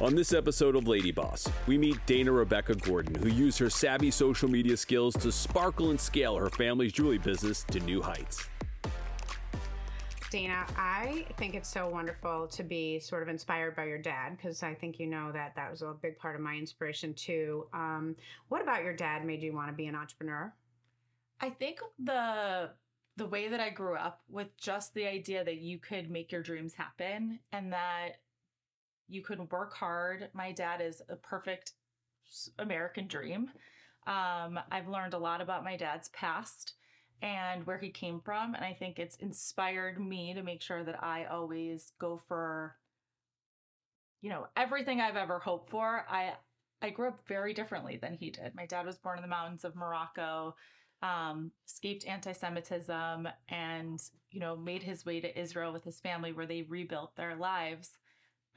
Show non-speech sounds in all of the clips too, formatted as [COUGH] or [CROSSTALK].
On this episode of Lady Boss, we meet Dana Rebecca Gordon, who used her savvy social media skills to sparkle and scale her family's jewelry business to new heights. Dana, I think it's so wonderful to be sort of inspired by your dad because I think you know that that was a big part of my inspiration too. Um, what about your dad made you want to be an entrepreneur? I think the the way that I grew up with just the idea that you could make your dreams happen and that you could work hard. My dad is a perfect American dream. Um, I've learned a lot about my dad's past and where he came from. And I think it's inspired me to make sure that I always go for, you know, everything I've ever hoped for. I I grew up very differently than he did. My dad was born in the mountains of Morocco, um, escaped anti-Semitism, and you know made his way to Israel with his family, where they rebuilt their lives.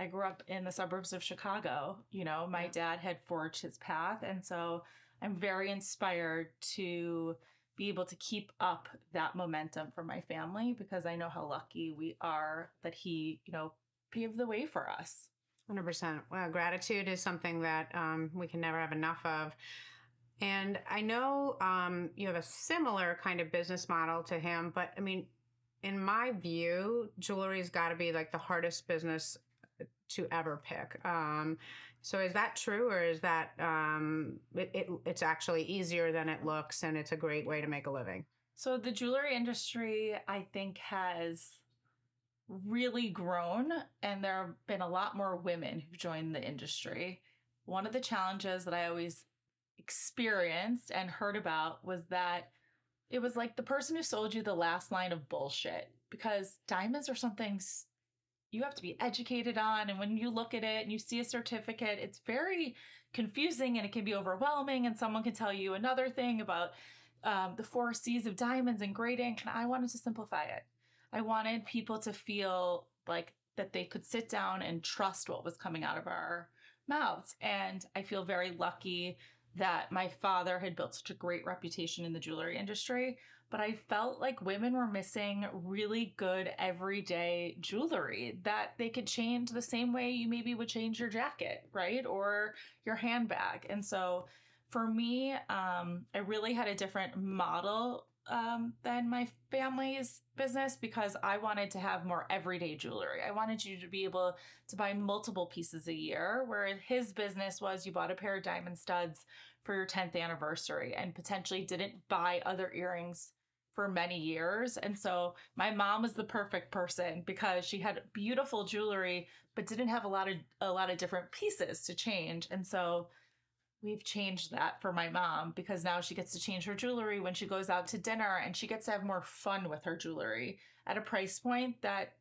I grew up in the suburbs of Chicago. You know, my dad had forged his path. And so I'm very inspired to be able to keep up that momentum for my family because I know how lucky we are that he, you know, paved the way for us. 100%. Well, gratitude is something that um, we can never have enough of. And I know um, you have a similar kind of business model to him, but I mean, in my view, jewelry's got to be like the hardest business to ever pick. Um, so is that true, or is that um, it, it, it's actually easier than it looks, and it's a great way to make a living? So the jewelry industry, I think, has really grown, and there have been a lot more women who've joined the industry. One of the challenges that I always experienced and heard about was that it was like the person who sold you the last line of bullshit because diamonds are something you have to be educated on. And when you look at it and you see a certificate, it's very confusing and it can be overwhelming. And someone can tell you another thing about um, the four C's of diamonds and grading. And I wanted to simplify it. I wanted people to feel like that they could sit down and trust what was coming out of our mouths. And I feel very lucky that my father had built such a great reputation in the jewelry industry but I felt like women were missing really good everyday jewelry that they could change the same way you maybe would change your jacket, right? Or your handbag. And so for me, um, I really had a different model um, than my family's business because I wanted to have more everyday jewelry. I wanted you to be able to buy multiple pieces a year, where his business was you bought a pair of diamond studs for your 10th anniversary and potentially didn't buy other earrings for many years. And so my mom was the perfect person because she had beautiful jewelry but didn't have a lot of a lot of different pieces to change. And so we've changed that for my mom because now she gets to change her jewelry when she goes out to dinner and she gets to have more fun with her jewelry at a price point that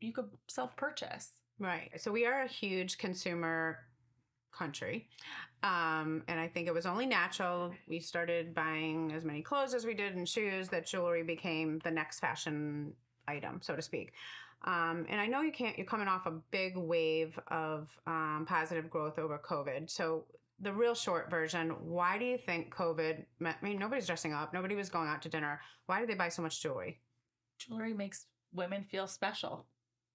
you could self-purchase. Right. So we are a huge consumer country. Um, and I think it was only natural. We started buying as many clothes as we did and shoes that jewelry became the next fashion item, so to speak. Um, and I know you can't, you're coming off a big wave of um, positive growth over COVID. So, the real short version why do you think COVID, I mean, nobody's dressing up, nobody was going out to dinner. Why did they buy so much jewelry? Jewelry makes women feel special.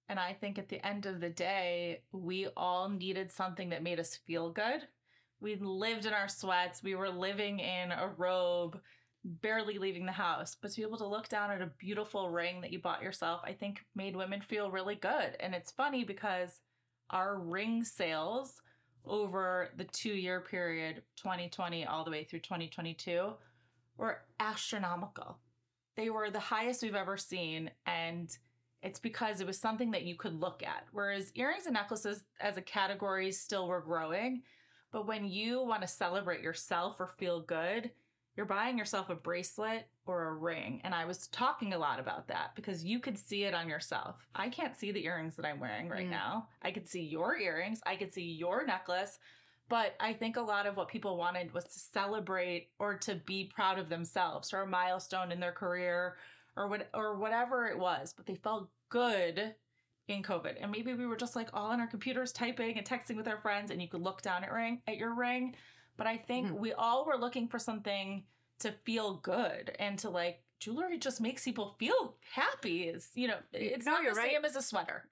And I think at the end of the day, we all needed something that made us feel good. We lived in our sweats, we were living in a robe, barely leaving the house. But to be able to look down at a beautiful ring that you bought yourself, I think made women feel really good. And it's funny because our ring sales over the two year period, 2020 all the way through 2022, were astronomical. They were the highest we've ever seen. And it's because it was something that you could look at. Whereas earrings and necklaces as a category still were growing. But when you want to celebrate yourself or feel good, you're buying yourself a bracelet or a ring. And I was talking a lot about that because you could see it on yourself. I can't see the earrings that I'm wearing right mm. now. I could see your earrings, I could see your necklace. But I think a lot of what people wanted was to celebrate or to be proud of themselves or a milestone in their career or what or whatever it was, but they felt good in COVID. And maybe we were just like all on our computers typing and texting with our friends and you could look down at ring at your ring. But I think mm-hmm. we all were looking for something to feel good and to like jewelry just makes people feel happy. Is you know, it's no, not the right. same as a sweater.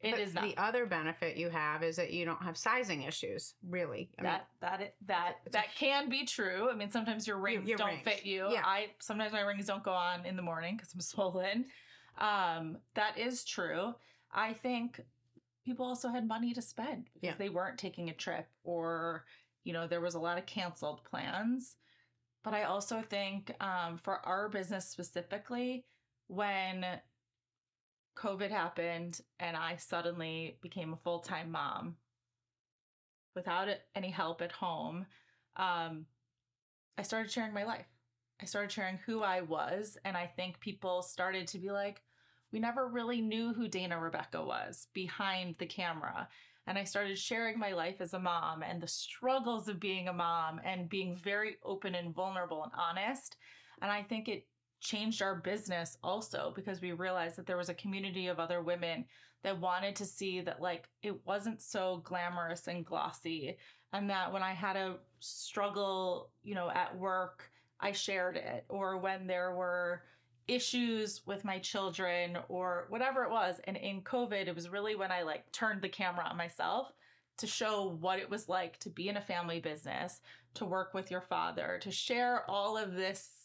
It But is not. The other benefit you have is that you don't have sizing issues, really. I mean, that that it, that a that can be true. I mean, sometimes your rings your don't rings. fit you. Yeah. I sometimes my rings don't go on in the morning because I'm [LAUGHS] swollen. Um, that is true. I think people also had money to spend because Yeah. they weren't taking a trip or you know there was a lot of canceled plans. But I also think um, for our business specifically, when COVID happened and I suddenly became a full time mom without any help at home, um, I started sharing my life. I started sharing who I was. And I think people started to be like, we never really knew who Dana Rebecca was behind the camera. And I started sharing my life as a mom and the struggles of being a mom and being very open and vulnerable and honest. And I think it changed our business also because we realized that there was a community of other women that wanted to see that like it wasn't so glamorous and glossy. And that when I had a struggle, you know, at work, I shared it. Or when there were issues with my children or whatever it was. And in covid it was really when i like turned the camera on myself to show what it was like to be in a family business to work with your father to share all of this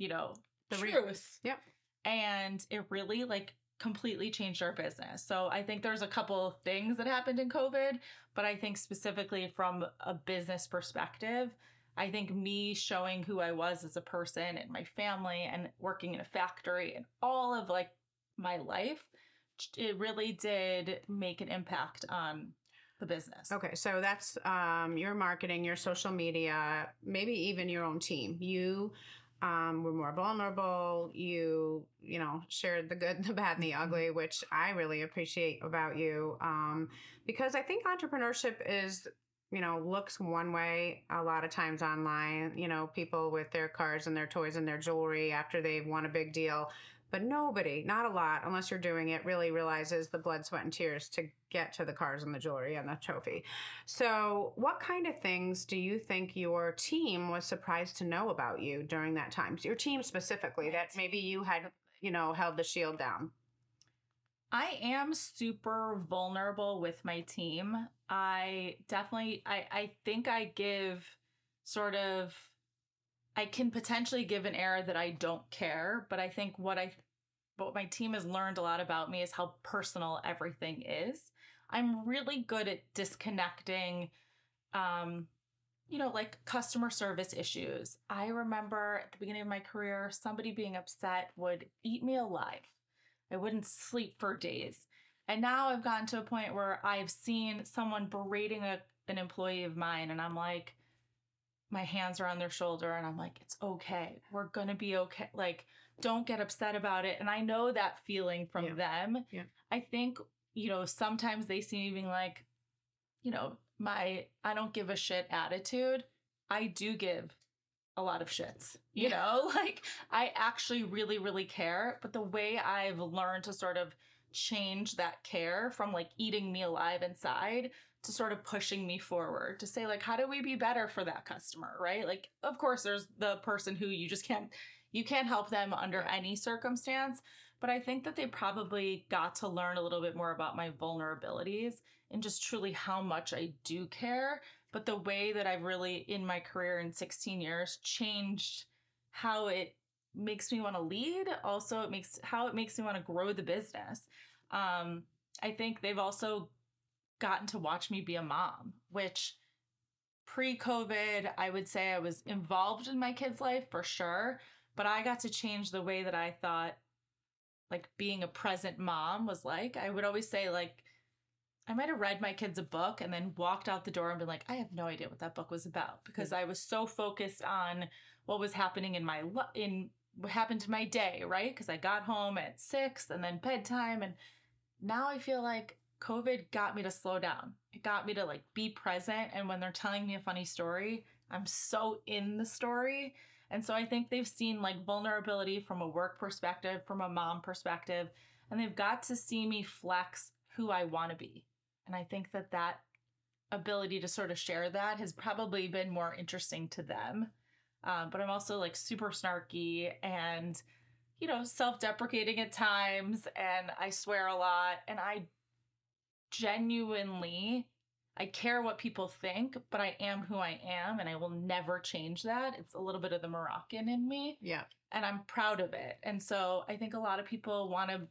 you know The re- truth Yep. and it really like completely changed our business so i think there's a couple of things that happened in covid but i think specifically from a business perspective I think me showing who I was as a person and my family and working in a factory and all of like my life, it really did make an impact on the business. Okay, so that's um, your marketing, your social media, maybe even your own team. You um, were more vulnerable. You, you know, shared the good, and [LAUGHS] the bad, and the ugly, which I really appreciate about you um, because I think entrepreneurship is you know, looks one way a lot of times online, you know, people with their cars and their toys and their jewelry after they've won a big deal. But nobody, not a lot, unless you're doing it, really realizes the blood, sweat, and tears to get to the cars and the jewelry and the trophy. So, what kind of things do you think your team was surprised to know about you during that time? Your team specifically, that maybe you had, you know, held the shield down. I am super vulnerable with my team. I definitely I I think I give sort of I can potentially give an error that I don't care, but I think what I what my team has learned a lot about me is how personal everything is. I'm really good at disconnecting um you know, like customer service issues. I remember at the beginning of my career, somebody being upset would eat me alive. I wouldn't sleep for days. And now I've gotten to a point where I've seen someone berating a, an employee of mine, and I'm like, my hands are on their shoulder, and I'm like, it's okay. We're gonna be okay. Like, don't get upset about it. And I know that feeling from Yeah. them. Yeah. I think, you know, sometimes they see me being like, you know, my I don't give a shit attitude. I do give a lot of shits. You Yeah. know, [LAUGHS] like I actually really, really care. But the way I've learned to sort of change that care from like eating me alive inside to sort of pushing me forward to say, like, how do we be better for that customer? Right. Like, of course, there's the person who you just can't you can't help them under any circumstance. But I think that they probably got to learn a little bit more about my vulnerabilities and just truly how much I do care but the way that I've really in my career in 16 years changed how it makes me want to lead also it makes how it makes me want to grow the business um i think they've also gotten to watch me be a mom which pre-covid i would say i was involved in my kids life for sure but i got to change the way that i thought like being a present mom was like i would always say like I might have read my kids a book and then walked out the door and been like, I have no idea what that book was about because I was so focused on what was happening in my in what happened in my day, right? Because I got home at six and then bedtime, and now I feel like COVID got me to slow down. It got me to like be present, and when they're telling me a funny story, I'm so in the story. And so I think they've seen like vulnerability from a work perspective, from a mom perspective, and they've got to see me flex who I want to be. And I think that that ability to sort of share that has probably been more interesting to them. Um, but I'm also like super snarky and, you know, self deprecating at times. And I swear a lot. And I genuinely I care what people think, but I am who I am and I will never change that. It's a little bit of the Moroccan in me. Yeah. And I'm proud of it. And so I think a lot of people want to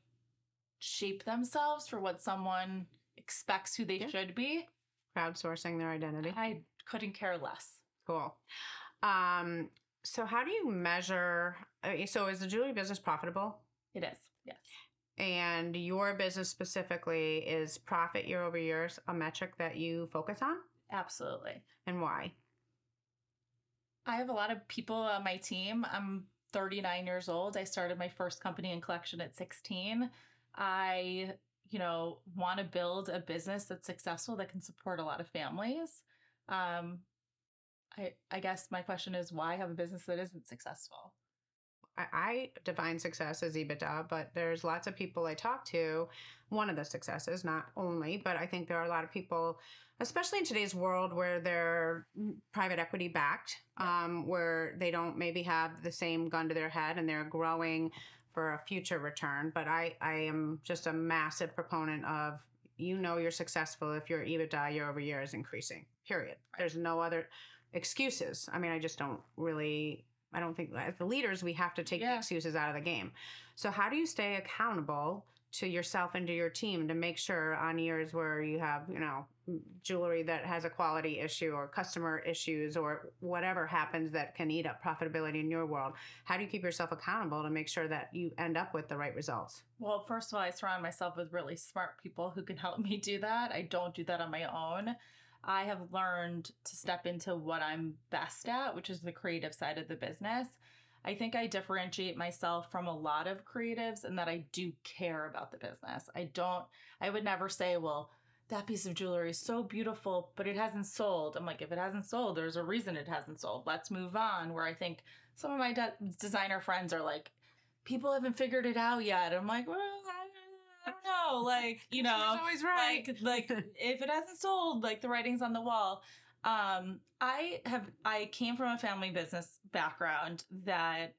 shape themselves for what someone expects who they Yeah. should be. Crowdsourcing their identity. I couldn't care less. Cool. Um, so how do you measure? uh, So is the jewelry business profitable? It is. Yes. And your business specifically is profit year over year a metric that you focus on, Absolutely. and why? I have a lot of people on my team. I'm 39 years old. I started my first company and collection at 16. I, you know, want to build a business that's successful that can support a lot of families. Um, I, I guess my question is why have a business that isn't successful? I, I define success as EBITDA, but there's lots of people I talk to. One of the successes, not only, but I think there are a lot of people, especially in today's world where they're private equity backed, um, where they don't maybe have the same gun to their head and they're growing for a future return. But I, I am just a massive proponent of you know you're successful if your EBITDA year over year is increasing. Period. There's no other excuses. I mean, I just don't really. I don't think as the leaders we have to take Yeah. excuses out of the game. So how do you stay accountable to yourself and to your team to make sure on years where you have you know jewelry that has a quality issue or customer issues or whatever happens that can eat up profitability in your world how do you keep yourself accountable to make sure that you end up with the right results Well, first of all, I surround myself with really smart people who can help me do that. I don't do that on my own. I have learned to step into what I'm best at, which is the creative side of the business. I think I differentiate myself from a lot of creatives in that I do care about the business. I don't, I would never say, well, that piece of jewelry is so beautiful, but it hasn't sold. I'm like, if it hasn't sold, there's a reason it hasn't sold. Let's move on. Where I think some of my de- designer friends are like, people haven't figured it out yet. I'm like, well, I, don't know. Like, you [LAUGHS] know, always like like if it hasn't sold, like the writing's on the wall. Um, I have I came from a family business background that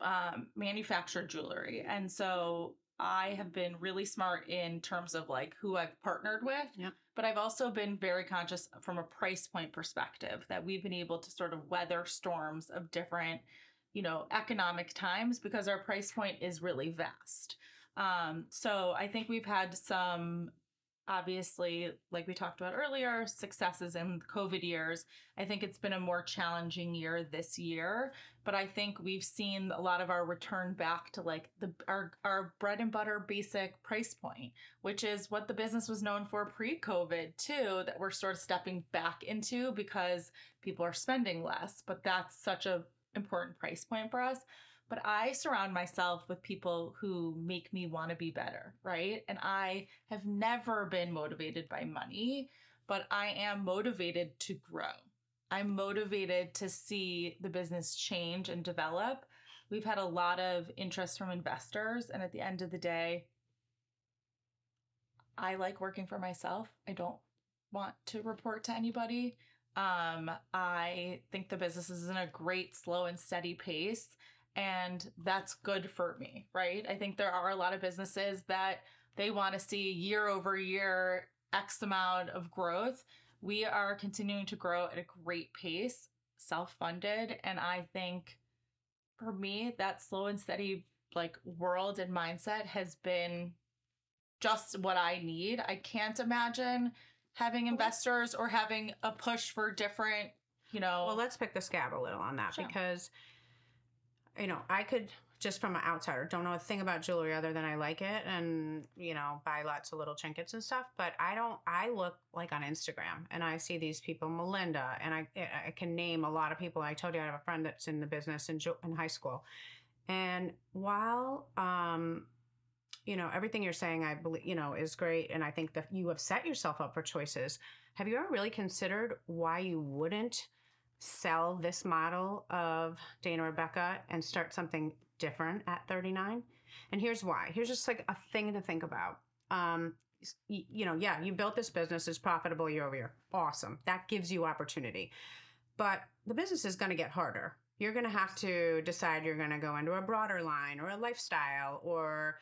um, manufactured jewelry, and so I have been really smart in terms of like who I've partnered with. Yep. But I've also been very conscious from a price point perspective that we've been able to sort of weather storms of different, you know, economic times because our price point is really vast. Um, so I think we've had some obviously, like we talked about earlier, successes in COVID years. I think it's been a more challenging year this year, but I think we've seen a lot of our return back to like the our our bread and butter basic price point, which is what the business was known for pre-COVID too, that we're sort of stepping back into because people are spending less, but that's such a important price point for us but I surround myself with people who make me want to be better, right? And I have never been motivated by money, but I am motivated to grow. I'm motivated to see the business change and develop. We've had a lot of interest from investors, and at the end of the day, I like working for myself. I don't want to report to anybody. Um, I think the business is in a great, slow, and steady pace and that's good for me, right? I think there are a lot of businesses that they want to see year over year X amount of growth. We are continuing to grow at a great pace, self funded. And I think for me, that slow and steady like world and mindset has been just what I need. I can't imagine having investors or having a push for different, you know. well let's pick the scab a little on that Sure. because you know i could just from an outsider don't know a thing about jewelry other than i like it and you know buy lots of little trinkets and stuff but i don't i look like on instagram and i see these people melinda and i i can name a lot of people. I told you i have a friend that's in the business in, in high school. And while um you know everything you're saying i believe you know is great and i think that you have set yourself up for choices have you ever really considered why you wouldn't sell this model of Dana Rebecca and start something different at 39? And here's why. Here's just like a thing to think about. Um, you know, yeah, you built this business, it's profitable year over year. Awesome. That gives you opportunity. But the business is going to get harder. You're going to have to decide you're going to go into a broader line or a lifestyle or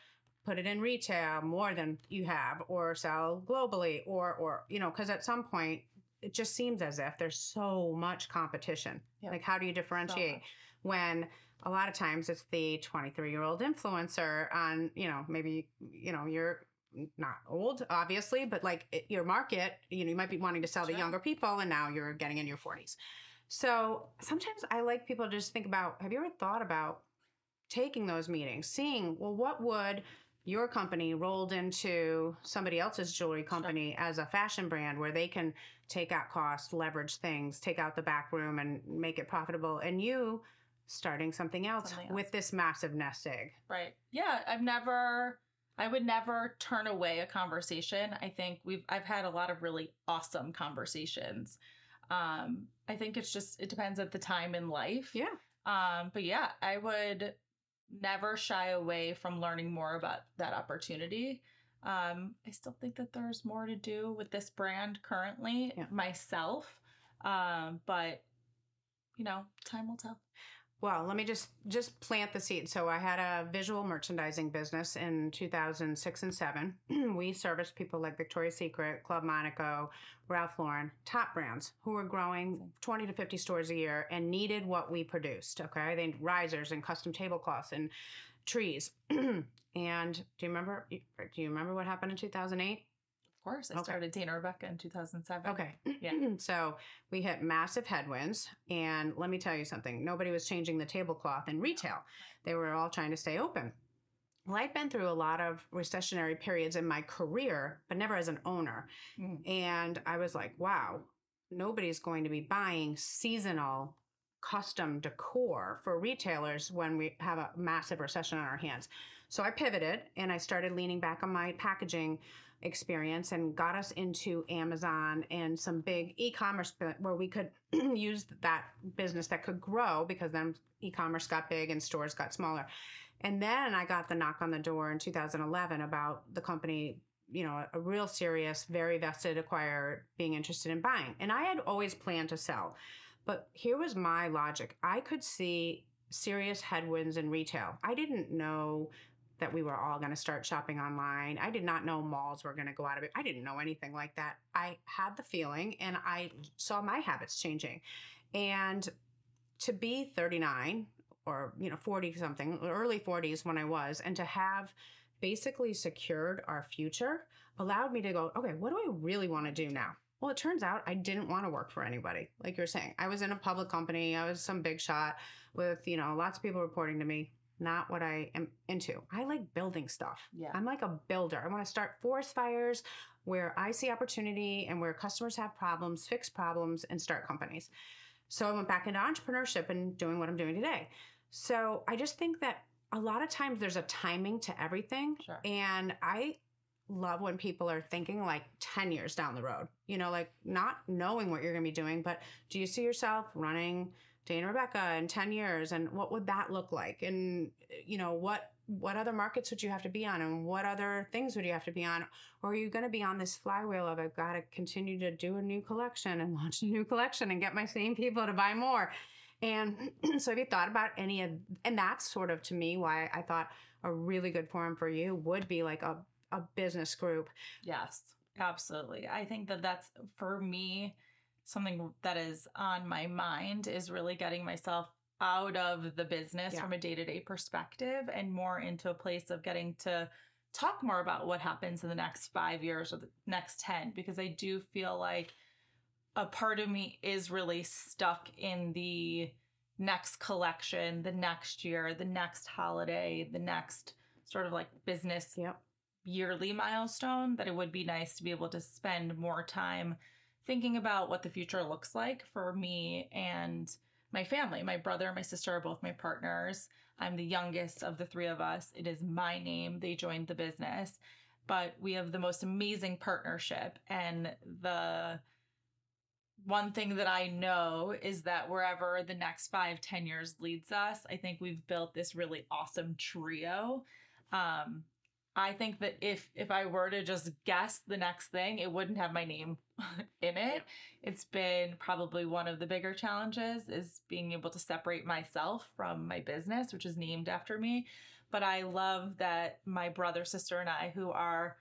put it in retail more than you have or sell globally or or you know because at some point it just seems as if there's so much competition Yep. like how do you differentiate much. when a lot of times it's the 23 year old influencer on you know maybe you know you're not old obviously but like it, your market you know you might be wanting to sell to younger people and now you're getting in your 40s so sometimes i like people to just think about have you ever thought about taking those meetings seeing well what would your company rolled into somebody else's jewelry company as a fashion brand where they can take out costs leverage things take out the back room and make it profitable and you starting something else, Something else. with this massive nest egg Right. Yeah, I've never I would never turn away a conversation. I think we've I've had a lot of really awesome conversations. Um I think it's just it depends at the time in life. yeah Um but yeah, I would never shy away from learning more about that opportunity. Um I still think that there's more to do with this brand currently Yeah. myself. Um but you know, time will tell. Well, let me just just plant the seed. So I had a visual merchandising business in 2006 and 7. [CLEARS THROAT] we serviced people like Victoria's Secret, Club Monaco, Ralph Lauren, top brands who were growing 20 to 50 stores a year and needed what we produced, okay? They risers and custom tablecloths and trees. [CLEARS THROAT] and do you remember do you remember what happened in 2008? Of course, I Okay. started Dana Rebecca in 2007. Okay. Yeah. [CLEARS THROAT] so we hit massive headwinds. And let me tell you something nobody was changing the tablecloth in retail, they were all trying to stay open. Well, I'd been through a lot of recessionary periods in my career, but never as an owner. Mm. And I was like, wow, nobody's going to be buying seasonal custom decor for retailers when we have a massive recession on our hands. So I pivoted and I started leaning back on my packaging experience and got us into Amazon and some big e-commerce where we could [CLEARS THROAT] use that business that could grow because then e-commerce got big and stores got smaller. And then I got the knock on the door in 2011 about the company, you know, a real serious, very vested acquirer being interested in buying. And I had always planned to sell. But here was my logic. I could see serious headwinds in retail. I didn't know that we were all going to start shopping online. I did not know malls were going to go out of it. I didn't know anything like that. I had the feeling and I saw my habits changing. And to be 39 or, you know, 40 something, early 40s when I was, and to have basically secured our future allowed me to go, okay, what do I really want to do now? Well, it turns out I didn't want to work for anybody. Like you're saying, I was in a public company. I was some big shot with, you know, lots of people reporting to me. Not what I am into. I like building stuff. Yeah. I'm like a builder. I want to start forest fires where I see opportunity and where customers have problems, fix problems, and start companies. So I went back into entrepreneurship and doing what I'm doing today. So I just think that a lot of times there's a timing to everything. Sure. And I love when people are thinking like 10 years down the road, you know, like not knowing what you're going to be doing, but do you see yourself running Dana Rebecca in 10 years and what would that look like? And, you know, what, what other markets would you have to be on and what other things would you have to be on? Or are you going to be on this flywheel of I've got to continue to do a new collection and [LAUGHS] launch a new collection and get my same people to buy more? And [CLEARS THROAT] so have you thought about any of, and that's sort of to me why I thought a really good forum for you would be like a, a business group. Yes, absolutely. I think that that's for me something that is on my mind is really getting myself out of the business Yeah. from a day-to-day perspective and more into a place of getting to talk more about what happens in the next 5 years or the next 10 because I do feel like a part of me is really stuck in the next collection, the next year, the next holiday, the next sort of like business Yep. yearly milestone that it would be nice to be able to spend more time thinking about what the future looks like for me and my family. My brother and my sister are both my partners. I'm the youngest of the three of us. It is my name. They joined the business, but we have the most amazing partnership. And the one thing that I know is that wherever the next five, ten years leads us, I think we've built this really awesome trio. Um, I think that if if I were to just guess the next thing, it wouldn't have my name [LAUGHS] in it. It's been probably one of the bigger challenges is being able to separate myself from my business, which is named after me. but I love that my brother, sister, and I, who are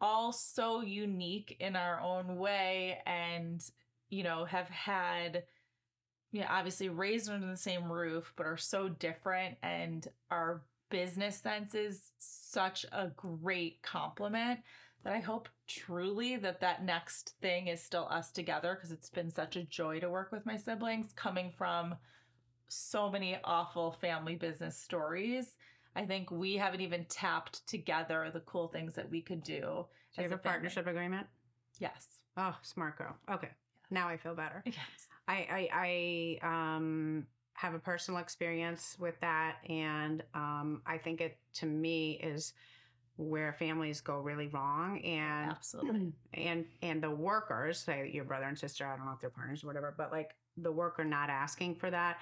all so unique in our own way and, you know, have had, know, obviously raised under the same roof, but are so different and our business sense is such a great complement that I hope truly that that next thing is still us together because it's been such a joy to work with my siblings coming from so many awful family business stories. I think we haven't even tapped together the cool things that we could do. Do you have a, a partnership agreement? Yes. Oh, smart girl. Okay. Now I feel better. [LAUGHS] Yes. I I, I um have a personal experience with that and um I think it to me is where families go really wrong and Absolutely. [CLEARS THROAT] and and the workers say your brother and sister i don't know if they're partners or whatever but like the worker not asking for that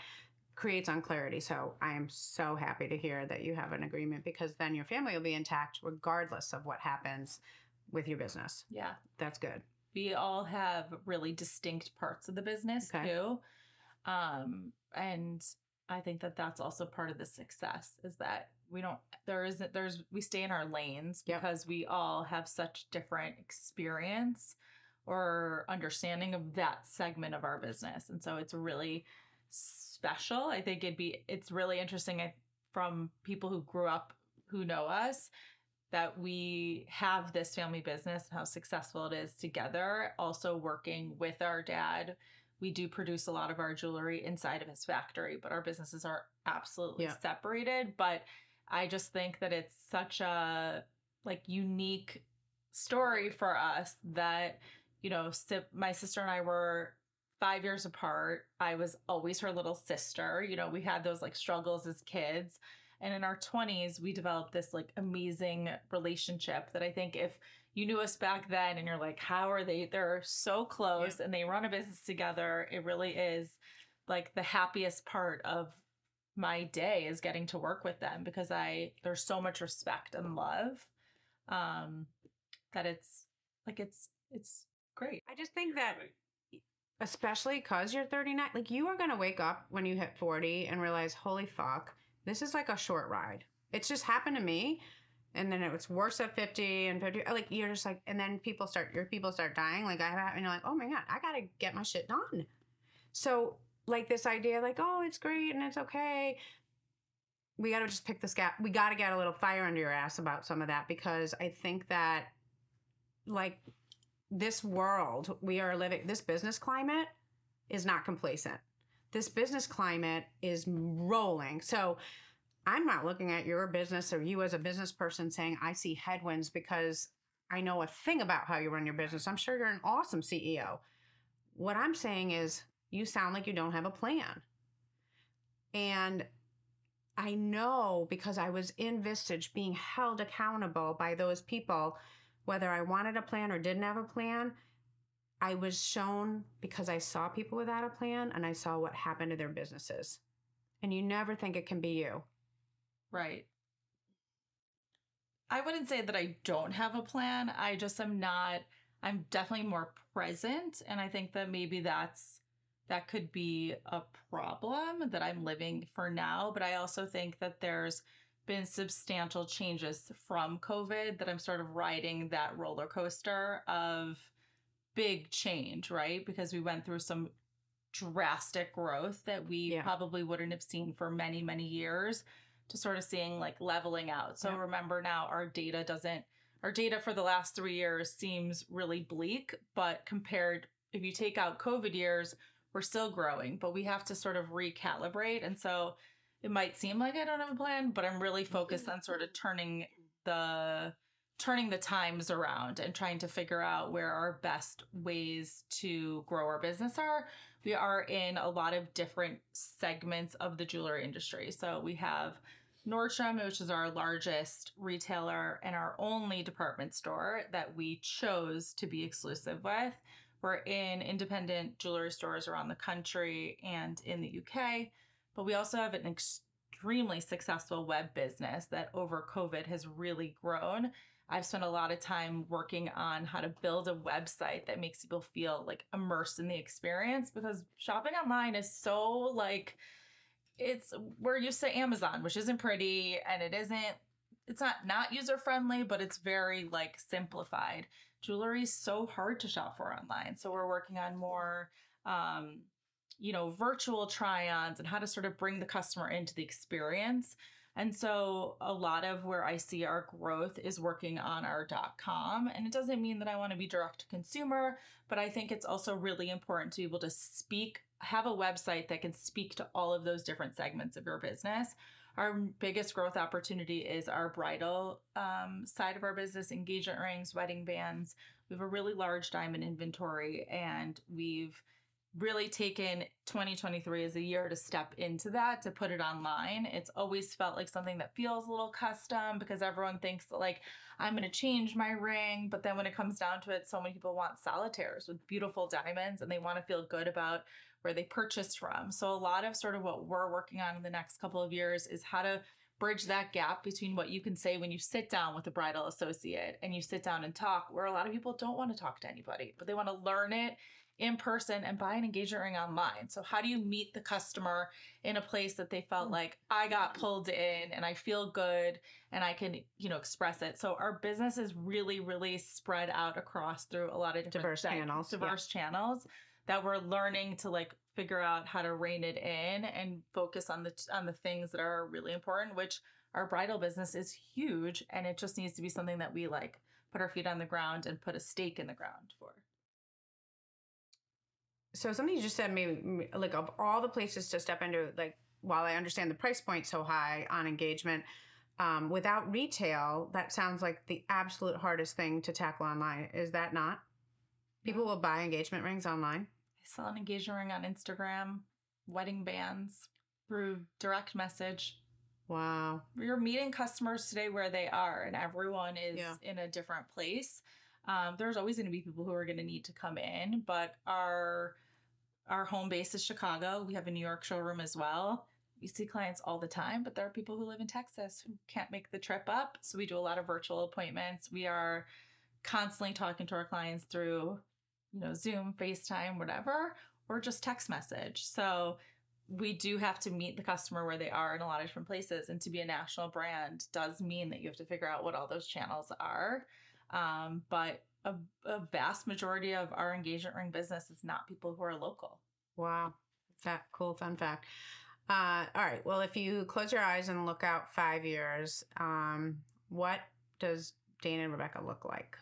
creates unclarity so i am so happy to hear that you have an agreement because then your family will be intact regardless of what happens with your business Yeah. that's good we all have really distinct parts of the business Okay. too um and i think that that's also part of the success is that we don't there isn't there's we stay in our lanes Yep. because we all have such different experience or understanding of that segment of our business and so it's really special i think it'd be it's really interesting I- from people who grew up who know us that we have this family business and how successful it is together. Also, working with our dad, we do produce a lot of our jewelry inside of his factory, but our businesses are absolutely Yeah. separated. But I just think that it's such a like unique story for us that you know my sister and I were five years apart. I was always her little sister. You know, we had those like struggles as kids. And in our 20s, we developed this like amazing relationship that I think if you knew us back then and you're like, how are they? They're so close and they run a business together. It really is like the happiest part of my day is getting to work with them because I there's so much respect and love um that it's like it's it's great. i just think that especially because you're 39 like you are going to wake up when you hit 40 and realize holy fuck this is like a short ride it's just happened to me and then it was worse at 50 and 50 like you're just like and then people start your people start dying. Like i have and you're like oh my god i gotta get my shit done. So like this idea like oh it's great and it's okay. We gotta just pick the scap we gotta get a little fire under your ass about some of that because i think that like this world we are living this business climate is not complacent. This business climate is rolling. So i'm not looking at your business or you as a business person saying i see headwinds because i know a thing about how you run your business i'm sure you're an awesome ceo what i'm saying is you sound like you don't have a plan and i know because i was in vistage being held accountable by those people whether I wanted a plan or didn't have a plan, I was shown because I saw people without a plan and I saw what happened to their businesses. And you never think it can be you. Right. I wouldn't say that I don't have a plan. I just am not I'm definitely more present and I think that maybe that's that could be a problem that I'm living for now, but I also think that there's been substantial changes from COVID that I'm sort of riding that roller coaster of big change, right? Because we went through some drastic growth that we Yeah. probably wouldn't have seen for many, many years to sort of seeing like leveling out. So Yeah. remember now our data doesn't our data for the last 3 years seems really bleak, but compared if you take out COVID years, we're still growing, but we have to sort of recalibrate. And so it might seem like I don't have a plan, but I'm really focused on sort of turning the turning the times around and trying to figure out where our best ways to grow our business are. We are in a lot of different segments of the jewelry industry. So we have Nordstrom, which is our largest retailer and our only department store that we chose to be exclusive with. We're in independent jewelry stores around the country and in the UK, but we also have an extremely successful web business that over COVID has really grown. I've spent a lot of time working on how to build a website that makes people feel like immersed in the experience because shopping online is so like it's we're used to Amazon, which isn't pretty and it isn't it's not not user friendly, but it's very like simplified. Jewelry is so hard to shop for online. So we're working on more um you know, virtual try-ons and how to sort of bring the customer into the experience. And so a lot of where I see our growth is working on our .com and it doesn't mean that I want to be direct to consumer, but I think it's also really important to be able to speak have a website that can speak to all of those different segments of your business. Our biggest growth opportunity is our bridal um, side of our business engagement rings, wedding bands. We have a really large diamond inventory, and we've really taken 2023 as a year to step into that to put it online. It's always felt like something that feels a little custom because everyone thinks that like I'm going to change my ring, but then when it comes down to it so many people want solitaires with beautiful diamonds and they want to feel good about where they purchased from. So a lot of sort of what we're working on in the next couple of years is how to bridge that gap between what you can say when you sit down with a bridal associate and you sit down and talk where a lot of people don't want to talk to anybody, but they want to learn it in person and buy an engagement ring online. So how do you meet the customer in a place that they felt mm. like I got pulled in and I feel good and I can, you know, express it. So our business is really really spread out across through a lot of diverse channels. Diverse yeah. channels that we're learning to like figure out how to rein it in and focus on the on the things that are really important which our bridal business is huge and it just needs to be something that we like put our feet on the ground and put a stake in the ground for. So something you just said maybe like of all the places to step into like while i understand the price point so high on engagement um, without retail that sounds like the absolute hardest thing to tackle online. Is that not? People will buy engagement rings online sell an engagement ring on Instagram, wedding bands through direct message. Wow. We're meeting customers today where they are, and everyone is yeah. in a different place. Um, there's always going to be people who are going to need to come in, but our our home base is Chicago. We have a New York showroom as well. We see clients all the time, but there are people who live in Texas who can't make the trip up. So we do a lot of virtual appointments. We are constantly talking to our clients through you know, Zoom, FaceTime, whatever, or just text message. So we do have to meet the customer where they are in a lot of different places. And to be a national brand does mean that you have to figure out what all those channels are. Um, but a, a, vast majority of our engagement ring business is not people who are local. Wow. Fact, cool fun fact. Uh, all right. Well, if you close your eyes and look out five years, um, what does Dana and Rebecca look like?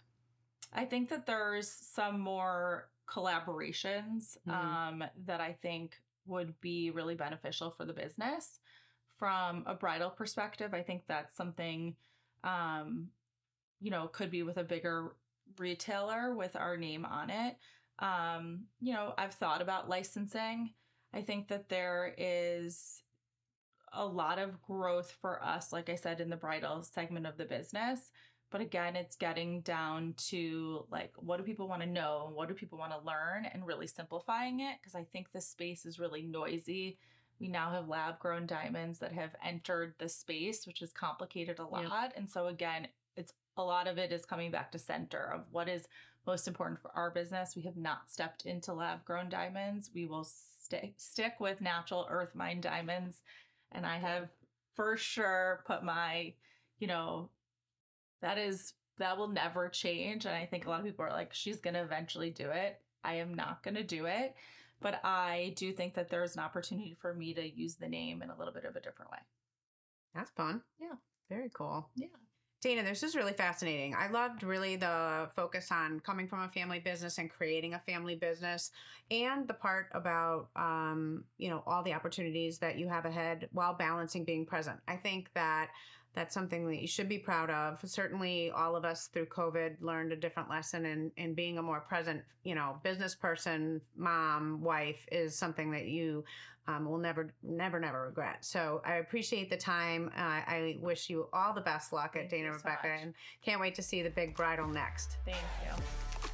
I think that there's some more collaborations mm-hmm. um, that I think would be really beneficial for the business. From a bridal perspective, I think that's something, um, you know, could be with a bigger retailer with our name on it. Um, you know, I've thought about licensing. I think that there is a lot of growth for us, like I said, in the bridal segment of the business. But again, it's getting down to like, what do people want to know? What do people want to learn? And really simplifying it because I think the space is really noisy. We now have lab grown diamonds that have entered the space, which has complicated a lot. Yep. And so, again, it's a lot of it is coming back to center of what is most important for our business. We have not stepped into lab grown diamonds. We will stick stick with natural earth mine diamonds. And I have for sure put my, you know, that is that will never change and i think a lot of people are like she's going to eventually do it. I am not going to do it. But i do think that there's an opportunity for me to use the name in a little bit of a different way. That's fun. Yeah. Very cool. Yeah. Dana, this is really fascinating. I loved really the focus on coming from a family business and creating a family business, and the part about um, you know all the opportunities that you have ahead while balancing being present. I think that that's something that you should be proud of. Certainly, all of us through COVID learned a different lesson, and in, in being a more present, you know, business person, mom, wife is something that you um, will never, never, never regret. So I appreciate the time. Uh, I wish you all the best luck at Thank Dana Rebecca, so and can't wait to see the big bridal next. Thank you.